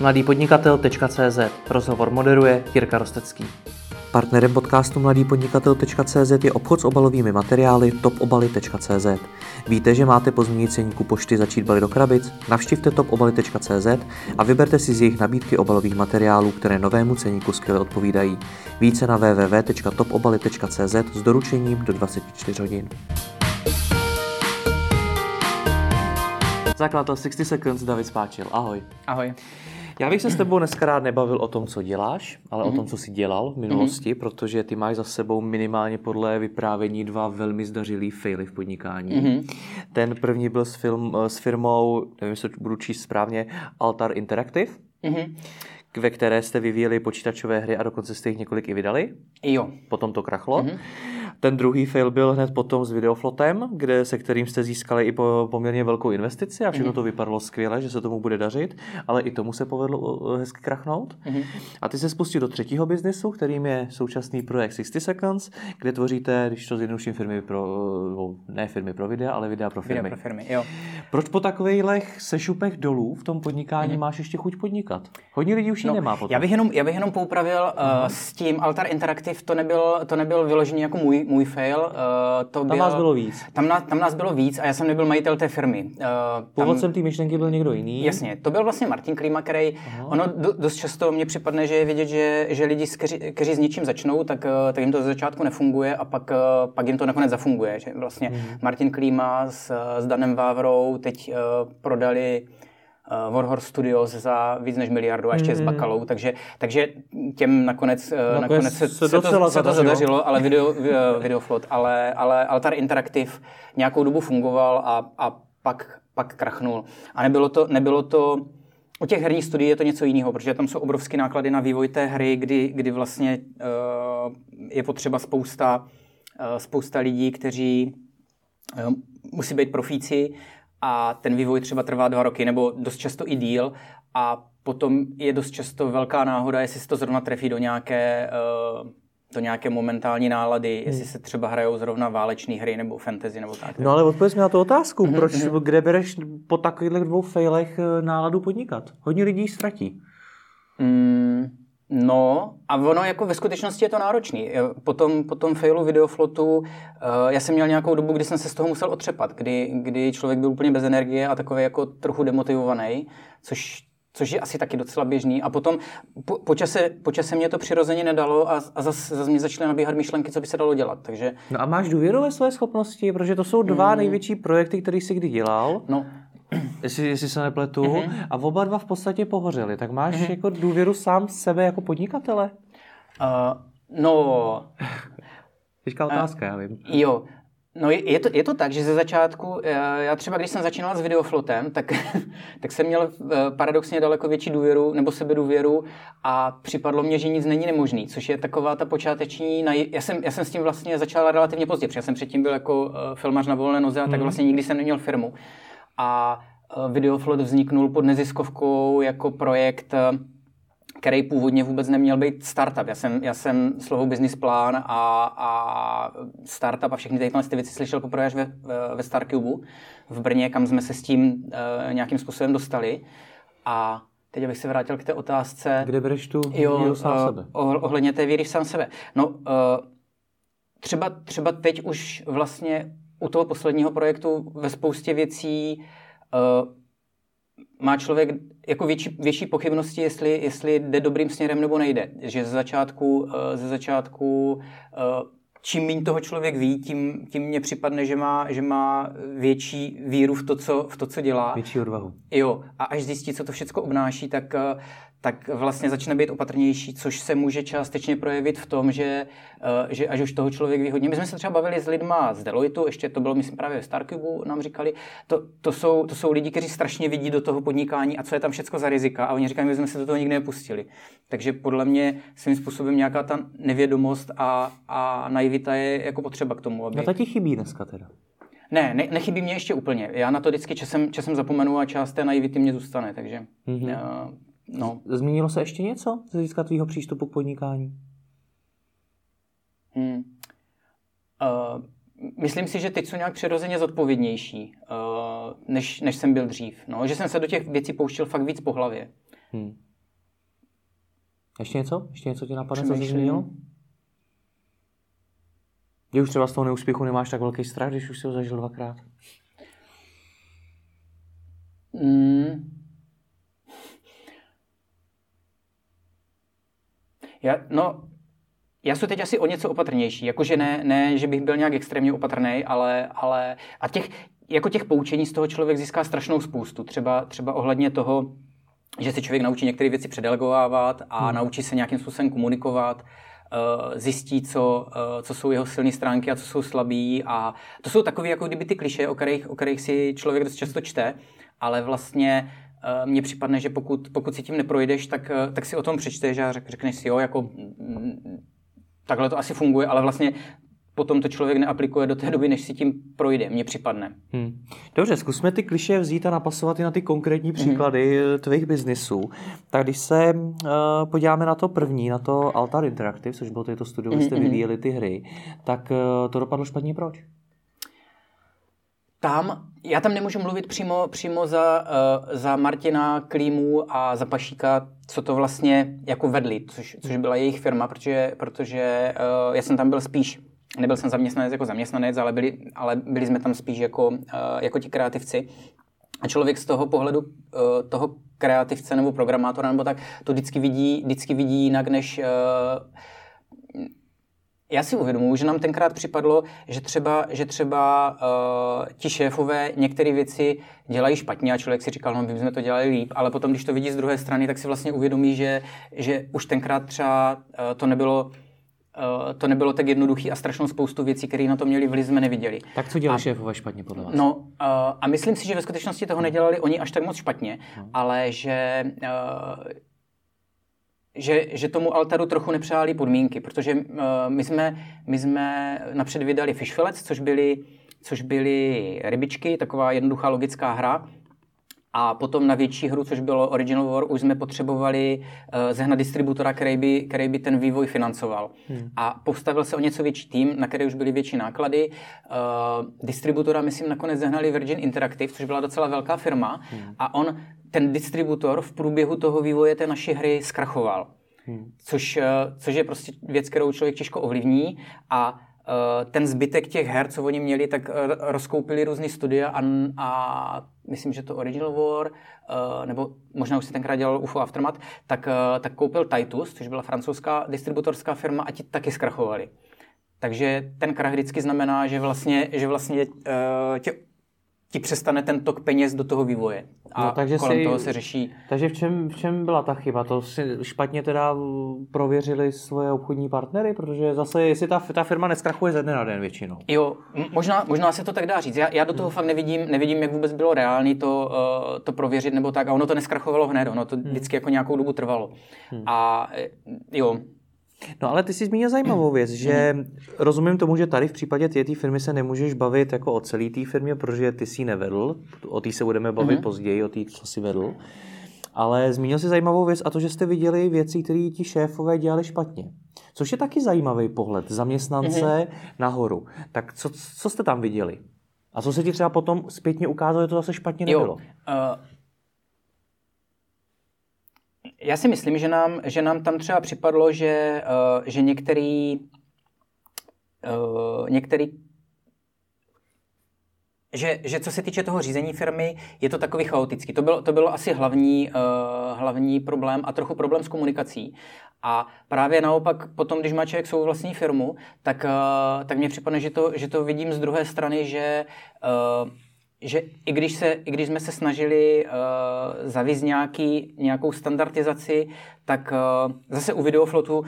mladýpodnikatel.cz Rozhovor moderuje Jirka Rostecký. Partnerem podcastu mladýpodnikatel.cz je obchod s obalovými materiály topobaly.cz. Víte, že máte po změní ceníku pošty začít balit do krabic? Navštivte topobaly.cz a vyberte si z jejich nabídky obalových materiálů, které novému ceníku skvěle odpovídají. Více na www.topobaly.cz s doručením do 24 hodin. Zakladatel 60 Seconds David Spáčil. Ahoj. Ahoj. Já bych se s tebou dneska rád nebavil o tom, co děláš, ale mm-hmm. o tom, co jsi dělal v minulosti, mm-hmm. protože ty máš za sebou minimálně podle vyprávění dva velmi zdařilý faily v podnikání. Mm-hmm. Ten první byl s, film, s firmou, nevím, jestli budu číst správně, Altar Interactive. Mm-hmm ve které jste vyvíjeli počítačové hry a dokonce jste jich několik i vydali. Jo. Potom to krachlo. Mm-hmm. Ten druhý fail byl hned potom s Videoflotem, kde, se kterým jste získali i po, poměrně velkou investici a všechno mm-hmm. to vypadalo skvěle, že se tomu bude dařit, ale i tomu se povedlo hezky krachnout. Mm-hmm. A ty se spustil do třetího biznesu, kterým je současný projekt 60 Seconds, kde tvoříte, když to zjednoduším, firmy pro, ne firmy pro videa, ale videa pro firmy. Videa pro firmy, jo. Proč po takových sešupech dolů v tom podnikání mm-hmm. máš ještě chuť podnikat? Hodně lidí už no, nemá potom. Já bych jenom, já bych jenom poupravil uh, s tím Altar Interactive, to nebyl, to nebyl vyložený jako můj, můj fail. Uh, to tam byl, nás bylo víc. Tam, na, tam nás bylo víc a já jsem nebyl majitel té firmy. Uh, Původcem té myšlenky byl někdo jiný. Jasně, to byl vlastně Martin Klima, který, Aha. ono do, dost často mně připadne, že je vidět, že, že lidi, kteří, kteří s něčím začnou, tak, uh, tak jim to ze začátku nefunguje a pak, pak jim to nakonec zafunguje. Že vlastně mm. Martin Klima s, s Danem Vávrou teď uh, prodali uh, Warhorse Studios za víc než miliardu a ještě mm. s Bakalou, takže, takže těm nakonec, uh, nakonec se, se, se, to, se to zadařilo, ale video, Videoflot, ale, ale Altar Interactive nějakou dobu fungoval a, a pak, pak krachnul. A nebylo to, nebylo to u těch herních studií je to něco jiného, protože tam jsou obrovské náklady na vývoj té hry, kdy, kdy vlastně uh, je potřeba spousta, uh, spousta lidí, kteří uh, musí být profíci a ten vývoj třeba trvá dva roky nebo dost často i díl a potom je dost často velká náhoda, jestli se to zrovna trefí do nějaké, uh, do nějaké momentální nálady, hmm. jestli se třeba hrajou zrovna válečné hry nebo fantasy nebo tak. No ale odpověď mi na tu otázku, hmm proč, hmm kde bereš po takových dvou failech eh, náladu podnikat? Hodně lidí ztratí. Hmm. No a ono jako ve skutečnosti je to náročný. Po tom, po tom failu videoflotu uh, já jsem měl nějakou dobu, kdy jsem se z toho musel otřepat, kdy, kdy člověk byl úplně bez energie a takový jako trochu demotivovaný, což, což je asi taky docela běžný. A potom po, po, čase, po čase mě to přirozeně nedalo a, a zase zas mě začaly nabíhat myšlenky, co by se dalo dělat. Takže... No a máš důvěru ve své schopnosti, protože to jsou dva mm. největší projekty, které jsi kdy dělal. No, jestli, jestli se nepletu, mm-hmm. a oba dva v podstatě pohořeli, tak máš mm-hmm. jako důvěru sám sebe jako podnikatele? Uh, no... Těžká otázka, uh, já vím. Jo, No je to, je to tak, že ze začátku, eh, já třeba když jsem začínal s videoflotem, tak, tak jsem měl eh, paradoxně daleko větší důvěru nebo sebedůvěru a připadlo mě, že nic není nemožný, což je taková ta počáteční, já jsem, já jsem s tím vlastně začal relativně pozdě, protože já jsem předtím byl jako filmař na volné noze a tak mhm. vlastně nikdy jsem neměl firmu a e, Videoflot vzniknul pod neziskovkou jako projekt, e, který původně vůbec neměl být startup. Já jsem, já jsem slovo business plán a, a startup a všechny tyhle věci slyšel poprvé až ve, ve Starcube v Brně, kam jsme se s tím uh, nějakým způsobem dostali. A teď abych se vrátil k té otázce. Kde bereš tu jo, sám uh, sebe? Ohledně té víry v sám sebe. No, třeba, třeba teď už vlastně u toho posledního projektu ve spoustě věcí uh, má člověk jako větší, větší pochybnosti, jestli, jestli jde dobrým směrem nebo nejde. Že ze začátku, uh, ze začátku uh, čím méně toho člověk ví, tím, tím mně připadne, že má, že má větší víru v to, co, v to, co dělá. Větší odvahu. Jo, a až zjistí, co to všechno obnáší, tak, tak vlastně začne být opatrnější, což se může částečně projevit v tom, že, eh, že až už toho člověk vyhodně. My jsme se třeba bavili s lidma z Deloitu, ještě to bylo, myslím, právě v Starcube nám říkali, to, to, jsou, to jsou lidi, kteří strašně vidí do toho podnikání a co je tam všechno za rizika a oni říkají, my jsme se do toho nikdy nepustili. Takže podle mě svým způsobem nějaká ta nevědomost a, a naivita je jako potřeba k tomu, aby... No to ti chybí dneska teda. Ne, ne, nechybí mě ještě úplně. Já na to vždycky časem, časem zapomenu a část té naivity mě zůstane, takže mm-hmm. No. Změnilo se ještě něco z hlediska tvýho přístupu k podnikání? Hmm. Uh, myslím si, že teď jsou nějak přirozeně zodpovědnější, uh, než, než jsem byl dřív. No, že jsem se do těch věcí pouštěl fakt víc po hlavě. Hmm. Ještě něco? Ještě něco ti napadne, co jsi zmínil? Že už třeba z toho neúspěchu nemáš tak velký strach, když už si ho zažil dvakrát? Mm. Já, no, já jsem teď asi o něco opatrnější. Jakože ne, ne že bych byl nějak extrémně opatrný, ale, ale a těch, jako těch poučení z toho člověk získá strašnou spoustu. Třeba, třeba ohledně toho, že se člověk naučí některé věci předelegovávat a hmm. naučí se nějakým způsobem komunikovat, zjistí, co, eh, co jsou jeho silné stránky a co jsou slabý. A to jsou takové, jako kdyby ty kliše, o kterých, o kterých si člověk dost často čte, ale vlastně eh, mně připadne, že pokud, pokud si tím neprojdeš, tak, tak si o tom přečteš a řekneš si, jo, jako mm, takhle to asi funguje, ale vlastně potom to člověk neaplikuje do té doby, než si tím projde, mně připadne. Hmm. Dobře, zkusme ty kliše vzít a napasovat i na ty konkrétní příklady hmm. tvých biznisů. Tak když se uh, podíváme na to první, na to Altar Interactive, což bylo to studio, kde jste hmm. vyvíjeli ty hry, tak uh, to dopadlo špatně proč? Tam, já tam nemůžu mluvit přímo, přímo za, uh, za Martina Klímu a za Pašíka, co to vlastně jako vedli, což, což byla jejich firma, protože, protože uh, já jsem tam byl spíš nebyl jsem zaměstnanec jako zaměstnanec, ale byli, ale byli jsme tam spíš jako, uh, jako ti kreativci. A člověk z toho pohledu uh, toho kreativce nebo programátora nebo tak to vždycky vidí, vždycky vidí jinak, než uh, já si uvědomuji, že nám tenkrát připadlo, že třeba, že třeba uh, ti šéfové některé věci dělají špatně a člověk si říkal, no my jsme to dělali líp, ale potom, když to vidí z druhé strany, tak si vlastně uvědomí, že, že už tenkrát třeba uh, to nebylo to nebylo tak jednoduché a strašnou spoustu věcí, které na to měli vliv, jsme neviděli. Tak co dělali šéfové špatně podle vás? No uh, a myslím si, že ve skutečnosti toho nedělali oni až tak moc špatně, no. ale že uh, že, že tomu altaru trochu nepřáli podmínky, protože uh, my, jsme, my jsme napřed vydali Fish Fillets, což byly, což byly rybičky, taková jednoduchá logická hra, a potom na větší hru, což bylo Original War, už jsme potřebovali uh, zehnat distributora, který by, který by ten vývoj financoval. Hmm. A postavil se o něco větší tým, na který už byly větší náklady. Uh, distributora, myslím, nakonec zehnali Virgin Interactive, což byla docela velká firma. Hmm. A on, ten distributor v průběhu toho vývoje té naší hry zkrachoval. Hmm. Což, uh, což je prostě věc, kterou člověk těžko ovlivní. A Eh, ten zbytek těch her, co oni měli, tak eh, rozkoupili různý studia a, a myslím, že to Original War, eh, nebo možná už se tenkrát dělal UFO Aftermath, tak, tak koupil Titus, což byla francouzská distributorská firma a ti taky zkrachovali. Takže ten krach vždycky znamená, že vlastně, že vlastně tě ti přestane ten tok peněz do toho vývoje. A no, takže kolem si, toho se řeší. Takže v čem, v čem byla ta chyba? To si špatně teda prověřili svoje obchodní partnery? Protože zase, jestli ta, ta firma neskrachuje ze dne na den většinou. Jo, možná, možná se to tak dá říct. Já, já do toho hmm. fakt nevidím, nevidím, jak vůbec bylo reálné to, uh, to prověřit nebo tak. A ono to neskrachovalo hned, ono to hmm. vždycky jako nějakou dobu trvalo. Hmm. A eh, jo, No ale ty jsi zmínil zajímavou věc, že rozumím tomu, že tady v případě té firmy se nemůžeš bavit jako o celé té firmě, protože ty jsi nevedl, o té se budeme bavit mm-hmm. později, o té, co jsi vedl. Ale zmínil jsi zajímavou věc a to, že jste viděli věci, které ti šéfové dělali špatně. Což je taky zajímavý pohled zaměstnance mm-hmm. nahoru. Tak co, co jste tam viděli? A co se ti třeba potom zpětně ukázalo, že to zase špatně nebylo? Jo, uh já si myslím, že nám, že nám tam třeba připadlo, že, uh, že některý, uh, některý že, že co se týče toho řízení firmy, je to takový chaotický. To bylo, to bylo asi hlavní, uh, hlavní problém a trochu problém s komunikací. A právě naopak potom, když má člověk svou vlastní firmu, tak, uh, tak mně připadne, že to, že to vidím z druhé strany, že uh, že i když, se, i když jsme se snažili uh, zavízt nějaký, nějakou standardizaci, tak uh, zase u Videoflotu, uh,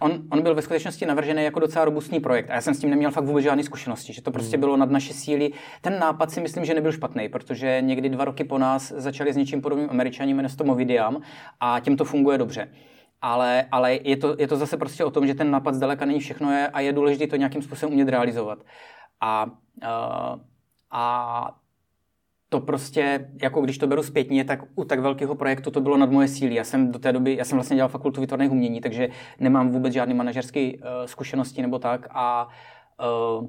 on, on byl ve skutečnosti navržený jako docela robustní projekt a já jsem s tím neměl fakt vůbec žádné zkušenosti, že to prostě hmm. bylo nad naše síly. Ten nápad si myslím, že nebyl špatný, protože někdy dva roky po nás začali s něčím podobným američani, jmenuje se to Movidiam a těm to funguje dobře. Ale, ale je, to, je to zase prostě o tom, že ten nápad zdaleka není všechno je, a je důležité to nějakým způsobem umět realizovat. A uh, a to prostě, jako když to beru zpětně, tak u tak velkého projektu to bylo nad moje síly. Já jsem do té doby, já jsem vlastně dělal fakultu výtvarných umění, takže nemám vůbec žádný manažerský uh, zkušenosti nebo tak a uh,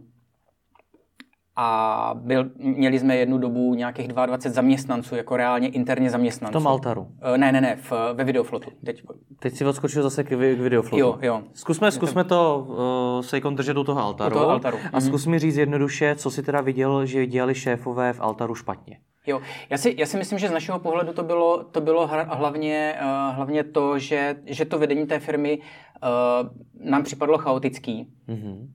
a byl, měli jsme jednu dobu nějakých 22 zaměstnanců, jako reálně interně zaměstnanců. V tom altaru? Uh, ne, ne, ne, v, ve Videoflotu. Teď, Teď si odskočil zase k, k Videoflotu. Jo, jo. Zkusme, zkusme to uh, se držet u toho altaru. U toho altaru. A zkus mi říct jednoduše, co si teda viděl, že dělali šéfové v altaru špatně. Jo, já si, já si myslím, že z našeho pohledu to bylo, to bylo hlavně, uh, hlavně to, že, že to vedení té firmy uh, nám připadlo chaotický. Mm-hmm.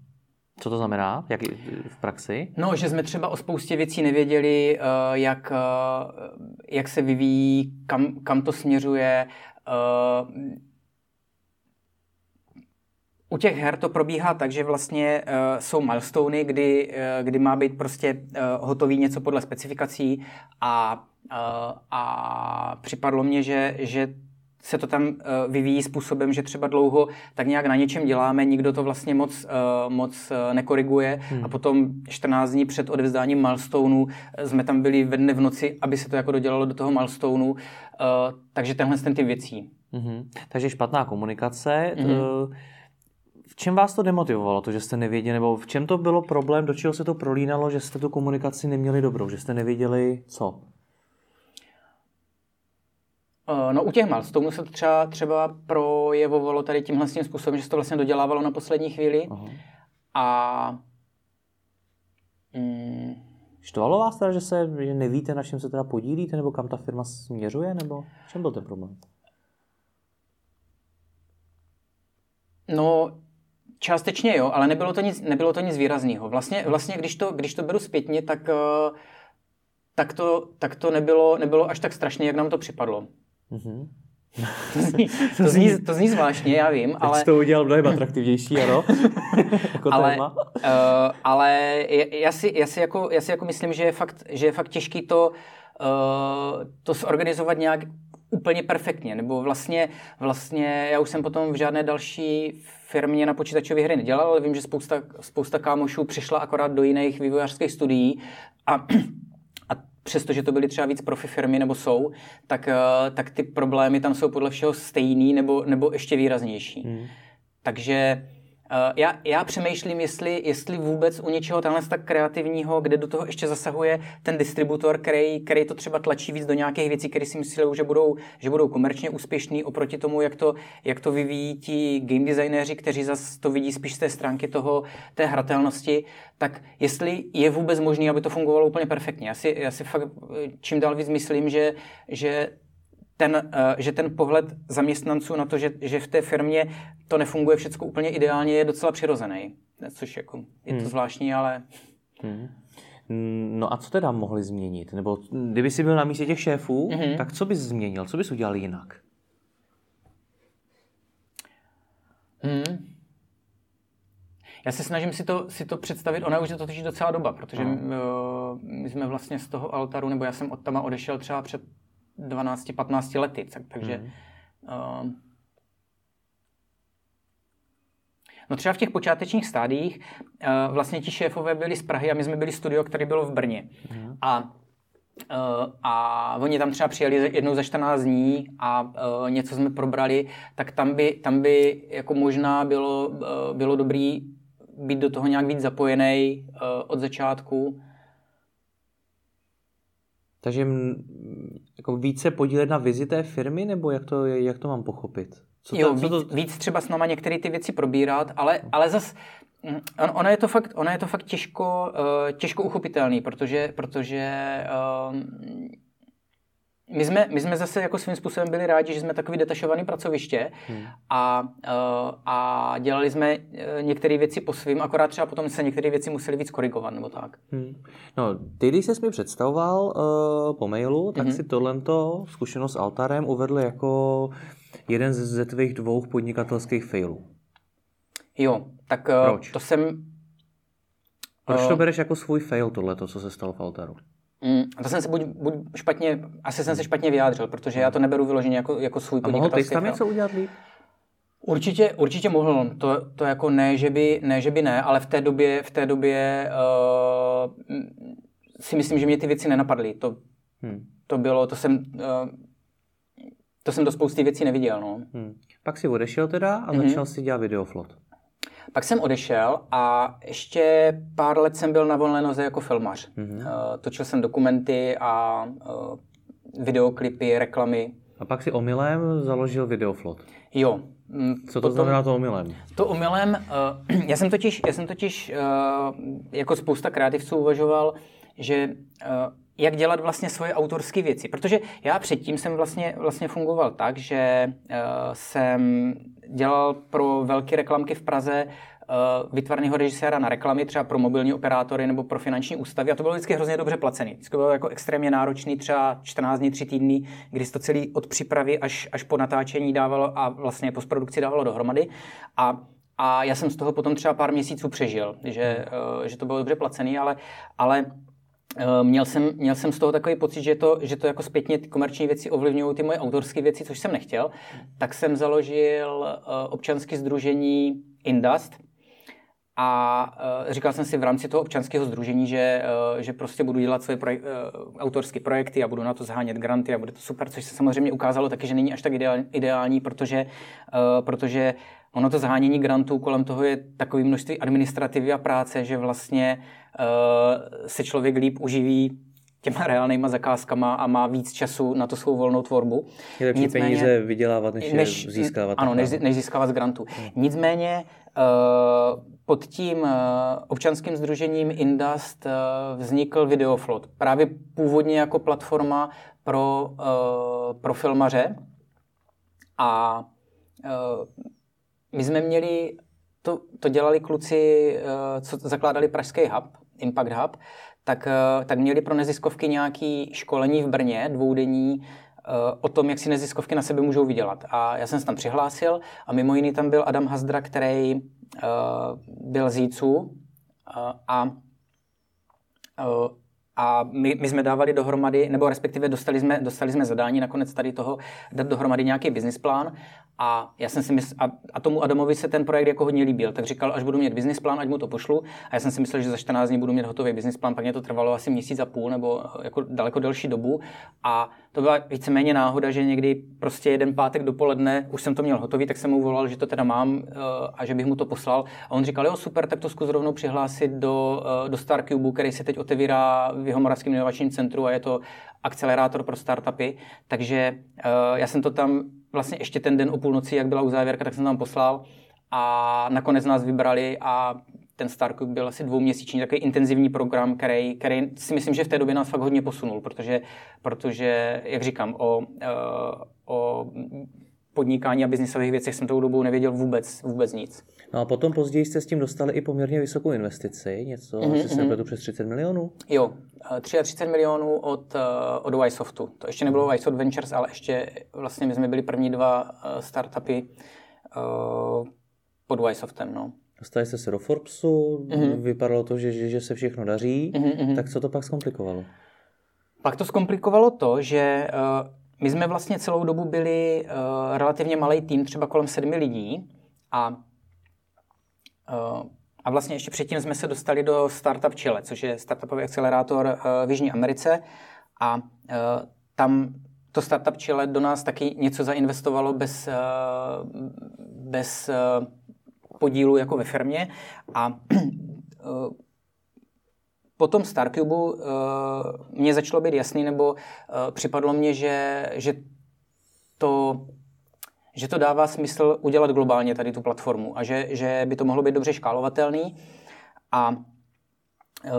Co to znamená jak v praxi? No, že jsme třeba o spoustě věcí nevěděli, uh, jak, uh, jak se vyvíjí, kam, kam to směřuje. Uh, u těch her to probíhá tak, že vlastně jsou milestony, kdy, kdy má být prostě hotový něco podle specifikací a, a připadlo mně, že, že se to tam uh, vyvíjí způsobem, že třeba dlouho tak nějak na něčem děláme, nikdo to vlastně moc, uh, moc uh, nekoriguje hmm. a potom 14 dní před odevzdáním milestoneu jsme tam byli ve dne v noci, aby se to jako dodělalo do toho milestoneu, takže tenhle ten ty věcí. Hmm. Takže špatná komunikace. Hmm. Uh, v čem vás to demotivovalo, to, že jste nevěděli, nebo v čem to bylo problém, do čeho se to prolínalo, že jste tu komunikaci neměli dobrou, že jste nevěděli co? Eh, no u těch milestoneů se to třeba, třeba projevovalo tady tímhle tím způsobem, že se to vlastně dodělávalo na poslední chvíli. Aha. A... Mm, Štvalo vás teda, že, se, že nevíte, na čem se teda podílíte, nebo kam ta firma směřuje, nebo v čem byl ten problém? No, částečně jo, ale nebylo to nic, nebylo to nic výrazného. Vlastně, vlastně když, to, když to beru zpětně, tak, eh, tak, to, tak to nebylo, nebylo až tak strašně, jak nám to připadlo. Mm-hmm. To zní, to, zní, to zní zvláštně, já vím, ale... Teď to udělal mnohem atraktivnější, ano? jako ale, téma. Uh, ale já si, já, si jako, já si jako myslím, že je fakt, že je fakt těžký to, uh, to zorganizovat nějak úplně perfektně, nebo vlastně, vlastně já už jsem potom v žádné další firmě na počítačové hry nedělal, ale vím, že spousta, spousta kámošů přišla akorát do jiných vývojářských studií a přestože to byly třeba víc profi firmy nebo jsou, tak, eh, tak ty problémy tam jsou podle všeho stejný nebo, nebo ještě výraznější. Hmm. Takže já, já přemýšlím, jestli, jestli vůbec u něčeho tamhle tak kreativního, kde do toho ještě zasahuje ten distributor, který, který to třeba tlačí víc do nějakých věcí, které si myslí, že budou, že budou komerčně úspěšný oproti tomu, jak to, jak to vyvíjí ti game designéři, kteří zase to vidí spíš z té stránky toho, té hratelnosti, tak jestli je vůbec možné, aby to fungovalo úplně perfektně. Já si, já si fakt eh, čím dál víc myslím, že, že ten, uh, že ten pohled zaměstnanců na to, že, že v té firmě to nefunguje všechno úplně ideálně, je docela přirozený. Což jako, je to hmm. zvláštní, ale... Hmm. No a co teda mohli změnit? Nebo kdyby jsi byl na místě těch šéfů, mm-hmm. tak co bys změnil? Co bys udělal jinak? Hmm. Já se snažím si to, si to představit, ona už je to totiž docela doba, protože no. my jsme vlastně z toho altaru, nebo já jsem od tam odešel třeba před 12-15 lety, tak, takže... Mm. Uh, No třeba v těch počátečních stádiích uh, vlastně ti šéfové byli z Prahy a my jsme byli studio, který bylo v Brně. Mm. A Uh, a oni tam třeba přijeli jednou za 14 dní a uh, něco jsme probrali, tak tam by, tam by jako možná bylo, uh, bylo dobrý být do toho nějak víc zapojený uh, od začátku. Takže jako více podílet na vizi té firmy, nebo jak to, jak to mám pochopit? Co to, jo, co víc, to... víc třeba s náma některé ty věci probírat, ale, ale zas mm, on, ono, je to fakt, ono je to fakt těžko, uh, těžko uchopitelný, protože, protože uh, my jsme, my jsme zase jako svým způsobem byli rádi, že jsme takový detašovaný pracoviště hmm. a, uh, a dělali jsme některé věci po svým, akorát třeba potom se některé věci museli víc korigovat nebo tak. Hmm. No, ty, když jsi mi představoval uh, po mailu, tak hmm. si tohleto zkušenost s Altarem uvedl jako jeden ze tvých dvou podnikatelských failů. Jo, tak uh, Proč? to jsem... Proč to bereš jako svůj fail, tohleto, co se stalo v Altaru? Mm, to jsem se buď, buď špatně, asi jsem se špatně vyjádřil, protože já to neberu vyloženě jako, jako svůj A mohl ty tam něco udělat líp? Určitě, určitě mohl. To, to jako ne že, by, ne, že by ne, ale v té době, v té době uh, si myslím, že mě ty věci nenapadly. To, hmm. to bylo, to jsem, uh, to jsem do spousty věcí neviděl. No. Hmm. Pak si odešel teda a mm-hmm. začal si dělat videoflot. Pak jsem odešel a ještě pár let jsem byl na volné noze jako filmař. Mm-hmm. Točil jsem dokumenty a uh, videoklipy, reklamy. A pak si omylem založil Videoflot. Jo. Mm, Co to Potom, znamená to omylem? To omylem, uh, já jsem totiž, já jsem totiž uh, jako spousta kreativců uvažoval, že uh, jak dělat vlastně svoje autorské věci. Protože já předtím jsem vlastně, vlastně fungoval tak, že uh, jsem dělal pro velké reklamky v Praze uh, vytvarného režiséra na reklamy, třeba pro mobilní operátory nebo pro finanční ústavy. A to bylo vždycky hrozně dobře placený. Vždycky bylo jako extrémně náročný, třeba 14 dní, 3 týdny, kdy to celý od přípravy až, až po natáčení dávalo a vlastně postprodukci dávalo dohromady. A a já jsem z toho potom třeba pár měsíců přežil, že, uh, že to bylo dobře placený, ale, ale Eh, měl jsem, měl jsem z toho takový pocit, že to, že to jako zpětně ty komerční věci ovlivňují ty moje autorské věci, což jsem nechtěl. Tak jsem založil uh, občanské združení Indust a uh, říkal jsem si v rámci toho občanského združení, že, že prostě budu dělat svoje projek- autorské projekty a budu na to zhánět granty a bude to super, což se samozřejmě ukázalo taky, že není až tak ideální, protože, protože ono to zhánění grantů kolem toho je takové množství administrativy a práce, že vlastně uh, se člověk líp uživí těma reálnýma zakázkama a má víc času na to svou volnou tvorbu. Je lepší Nicméně, peníze vydělávat, než, než získávat. Ano, než, než získávat z grantu. Hmm. Nicméně uh, pod tím uh, občanským združením Indust vznikl Videoflot. Právě původně jako platforma pro, pro filmaře. A my jsme měli, to, to dělali kluci, uh, co zakládali Pražský hub, Impact Hub, tak, uh, tak měli pro neziskovky nějaké školení v Brně, dvoudenní, uh, o tom, jak si neziskovky na sebe můžou vydělat. A já jsem se tam přihlásil a mimo jiný tam byl Adam Hazdra, který byl z a a my, my jsme dávali dohromady, nebo respektive dostali jsme, dostali jsme zadání nakonec tady toho dát dohromady nějaký business plán a já jsem si a, a, tomu Adamovi se ten projekt jako hodně líbil, tak říkal, až budu mít business plán, ať mu to pošlu. A já jsem si myslel, že za 14 dní budu mít hotový business plán, pak mě to trvalo asi měsíc a půl nebo jako daleko delší dobu. A to byla víceméně náhoda, že někdy prostě jeden pátek dopoledne už jsem to měl hotový, tak jsem mu volal, že to teda mám eh, a že bych mu to poslal. A on říkal, jo super, tak to zkus rovnou přihlásit do, eh, do StarCube, který se teď otevírá v jeho Moravském inovačním centru a je to akcelerátor pro startupy. Takže eh, já jsem to tam vlastně ještě ten den o půlnoci, jak byla uzávěrka, tak jsem tam poslal a nakonec nás vybrali a ten Starcook byl asi dvouměsíční takový intenzivní program, který, který si myslím, že v té době nás fakt hodně posunul, protože, protože jak říkám, o, eh, o podnikání a biznisových věcech jsem tou dobou nevěděl vůbec, vůbec nic. No a potom později jste s tím dostali i poměrně vysokou investici, něco, mm-hmm. asi se mm-hmm. přes 30 milionů? Jo, 33 milionů od, eh, od Ysoftu. To ještě nebylo Ysoft Ventures, ale ještě vlastně my jsme byli první dva eh, startupy uh, pod Ysoftem. No. Dostali jste se do Forbesu, mm-hmm. vypadalo to, že, že, že se všechno daří, mm-hmm. tak co to pak zkomplikovalo? Pak to zkomplikovalo to, že uh, my jsme vlastně celou dobu byli uh, relativně malý tým, třeba kolem sedmi lidí a a vlastně ještě předtím jsme se dostali do Startup Chile, což je startupový akcelerátor uh, v Jižní Americe. A uh, tam to Startup Chile do nás taky něco zainvestovalo bez, bez podílu jako ve firmě. A po tom Starcube uh, mě začalo být jasný, nebo připadlo mně, že, že to že to dává smysl udělat globálně tady tu platformu a že, že by to mohlo být dobře škálovatelný. A e,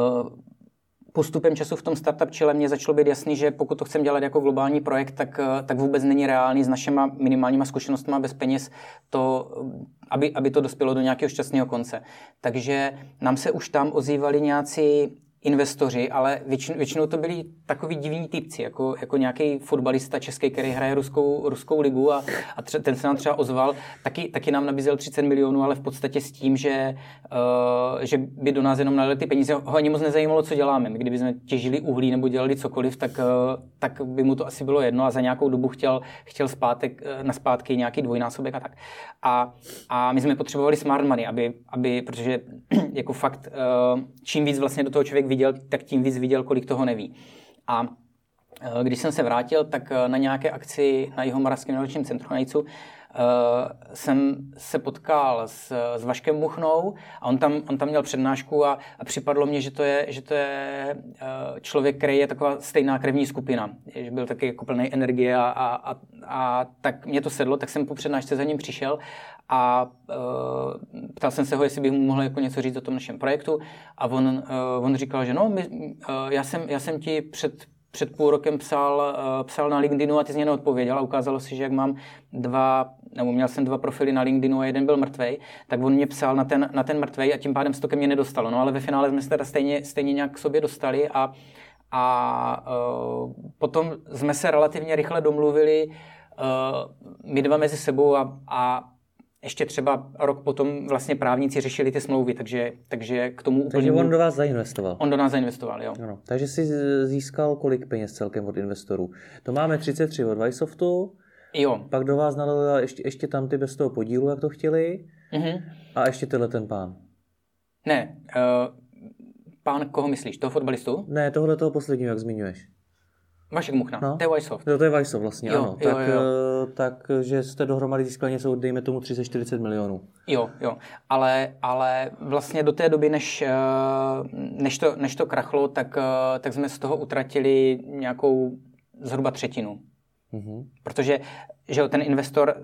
postupem času v tom startup čile mě začalo být jasný, že pokud to chcem dělat jako globální projekt, tak, e, tak vůbec není reálný s našimi minimálníma zkušenostmi bez peněz to, aby, aby to dospělo do nějakého šťastného konce. Takže nám se už tam ozývali nějací investoři, ale většinou, většinou to byli takový divní typci, jako, jako nějaký fotbalista český, který hraje ruskou, ruskou ligu a, a tře, ten se nám třeba ozval, taky, taky nám nabízel 30 milionů, ale v podstatě s tím, že, uh, že by do nás jenom nalili ty peníze. Ho ani moc nezajímalo, co děláme. My, kdybychom těžili uhlí nebo dělali cokoliv, tak, uh, tak by mu to asi bylo jedno a za nějakou dobu chtěl, chtěl zpátek, uh, na zpátky nějaký dvojnásobek a tak. A, a my jsme potřebovali smart money, aby, aby protože jako fakt, uh, čím víc vlastně do toho člověk viděl, tak tím víc viděl, kolik toho neví. A když jsem se vrátil, tak na nějaké akci na Jihomoravském inovačním centru na Jicu uh, jsem se potkal s, s Vaškem Muchnou a on tam, on tam měl přednášku a, a připadlo mně, že to je, že to je člověk, který je taková stejná krevní skupina, že byl taky jako plný energie a, a, a, a tak mě to sedlo, tak jsem po přednášce za ním přišel a uh, ptal jsem se ho, jestli bych mu mohl jako něco říct o tom našem projektu a on, uh, on říkal, že no, my, uh, já, jsem, já jsem ti před před půl rokem psal, psal na LinkedInu a ty z něj neodpověděl a ukázalo se, že jak mám dva nebo měl jsem dva profily na LinkedInu a jeden byl mrtvej, tak on mě psal na ten, na ten mrtvej a tím pádem se to ke mně nedostalo. No ale ve finále jsme se teda stejně, stejně nějak k sobě dostali a, a uh, potom jsme se relativně rychle domluvili uh, my dva mezi sebou a, a ještě třeba rok potom vlastně právníci řešili ty smlouvy, takže, takže k tomu Takže on do vás zainvestoval. On do nás zainvestoval, jo. Ano. Takže si získal kolik peněz celkem od investorů? To máme 33 od Vysoftu, Jo. Pak do vás nalil ještě, ještě tam ty bez toho podílu, jak to chtěli. Mm-hmm. A ještě tenhle ten pán. Ne, uh, pán koho myslíš? Toho fotbalistu? Ne, tohle toho posledního, jak zmiňuješ. Vašek Muchna, no. to je Weissoft. No, to je Weissoft vlastně, jo, ano. Jo, tak, jo, jo. Eh, tak, že jste dohromady získali něco, dejme tomu 30-40 milionů. Jo, jo. Ale, ale vlastně do té doby, než, eh, než, to, než to krachlo, tak, tak jsme z toho utratili nějakou zhruba třetinu. Mm-hmm. Protože že ten investor,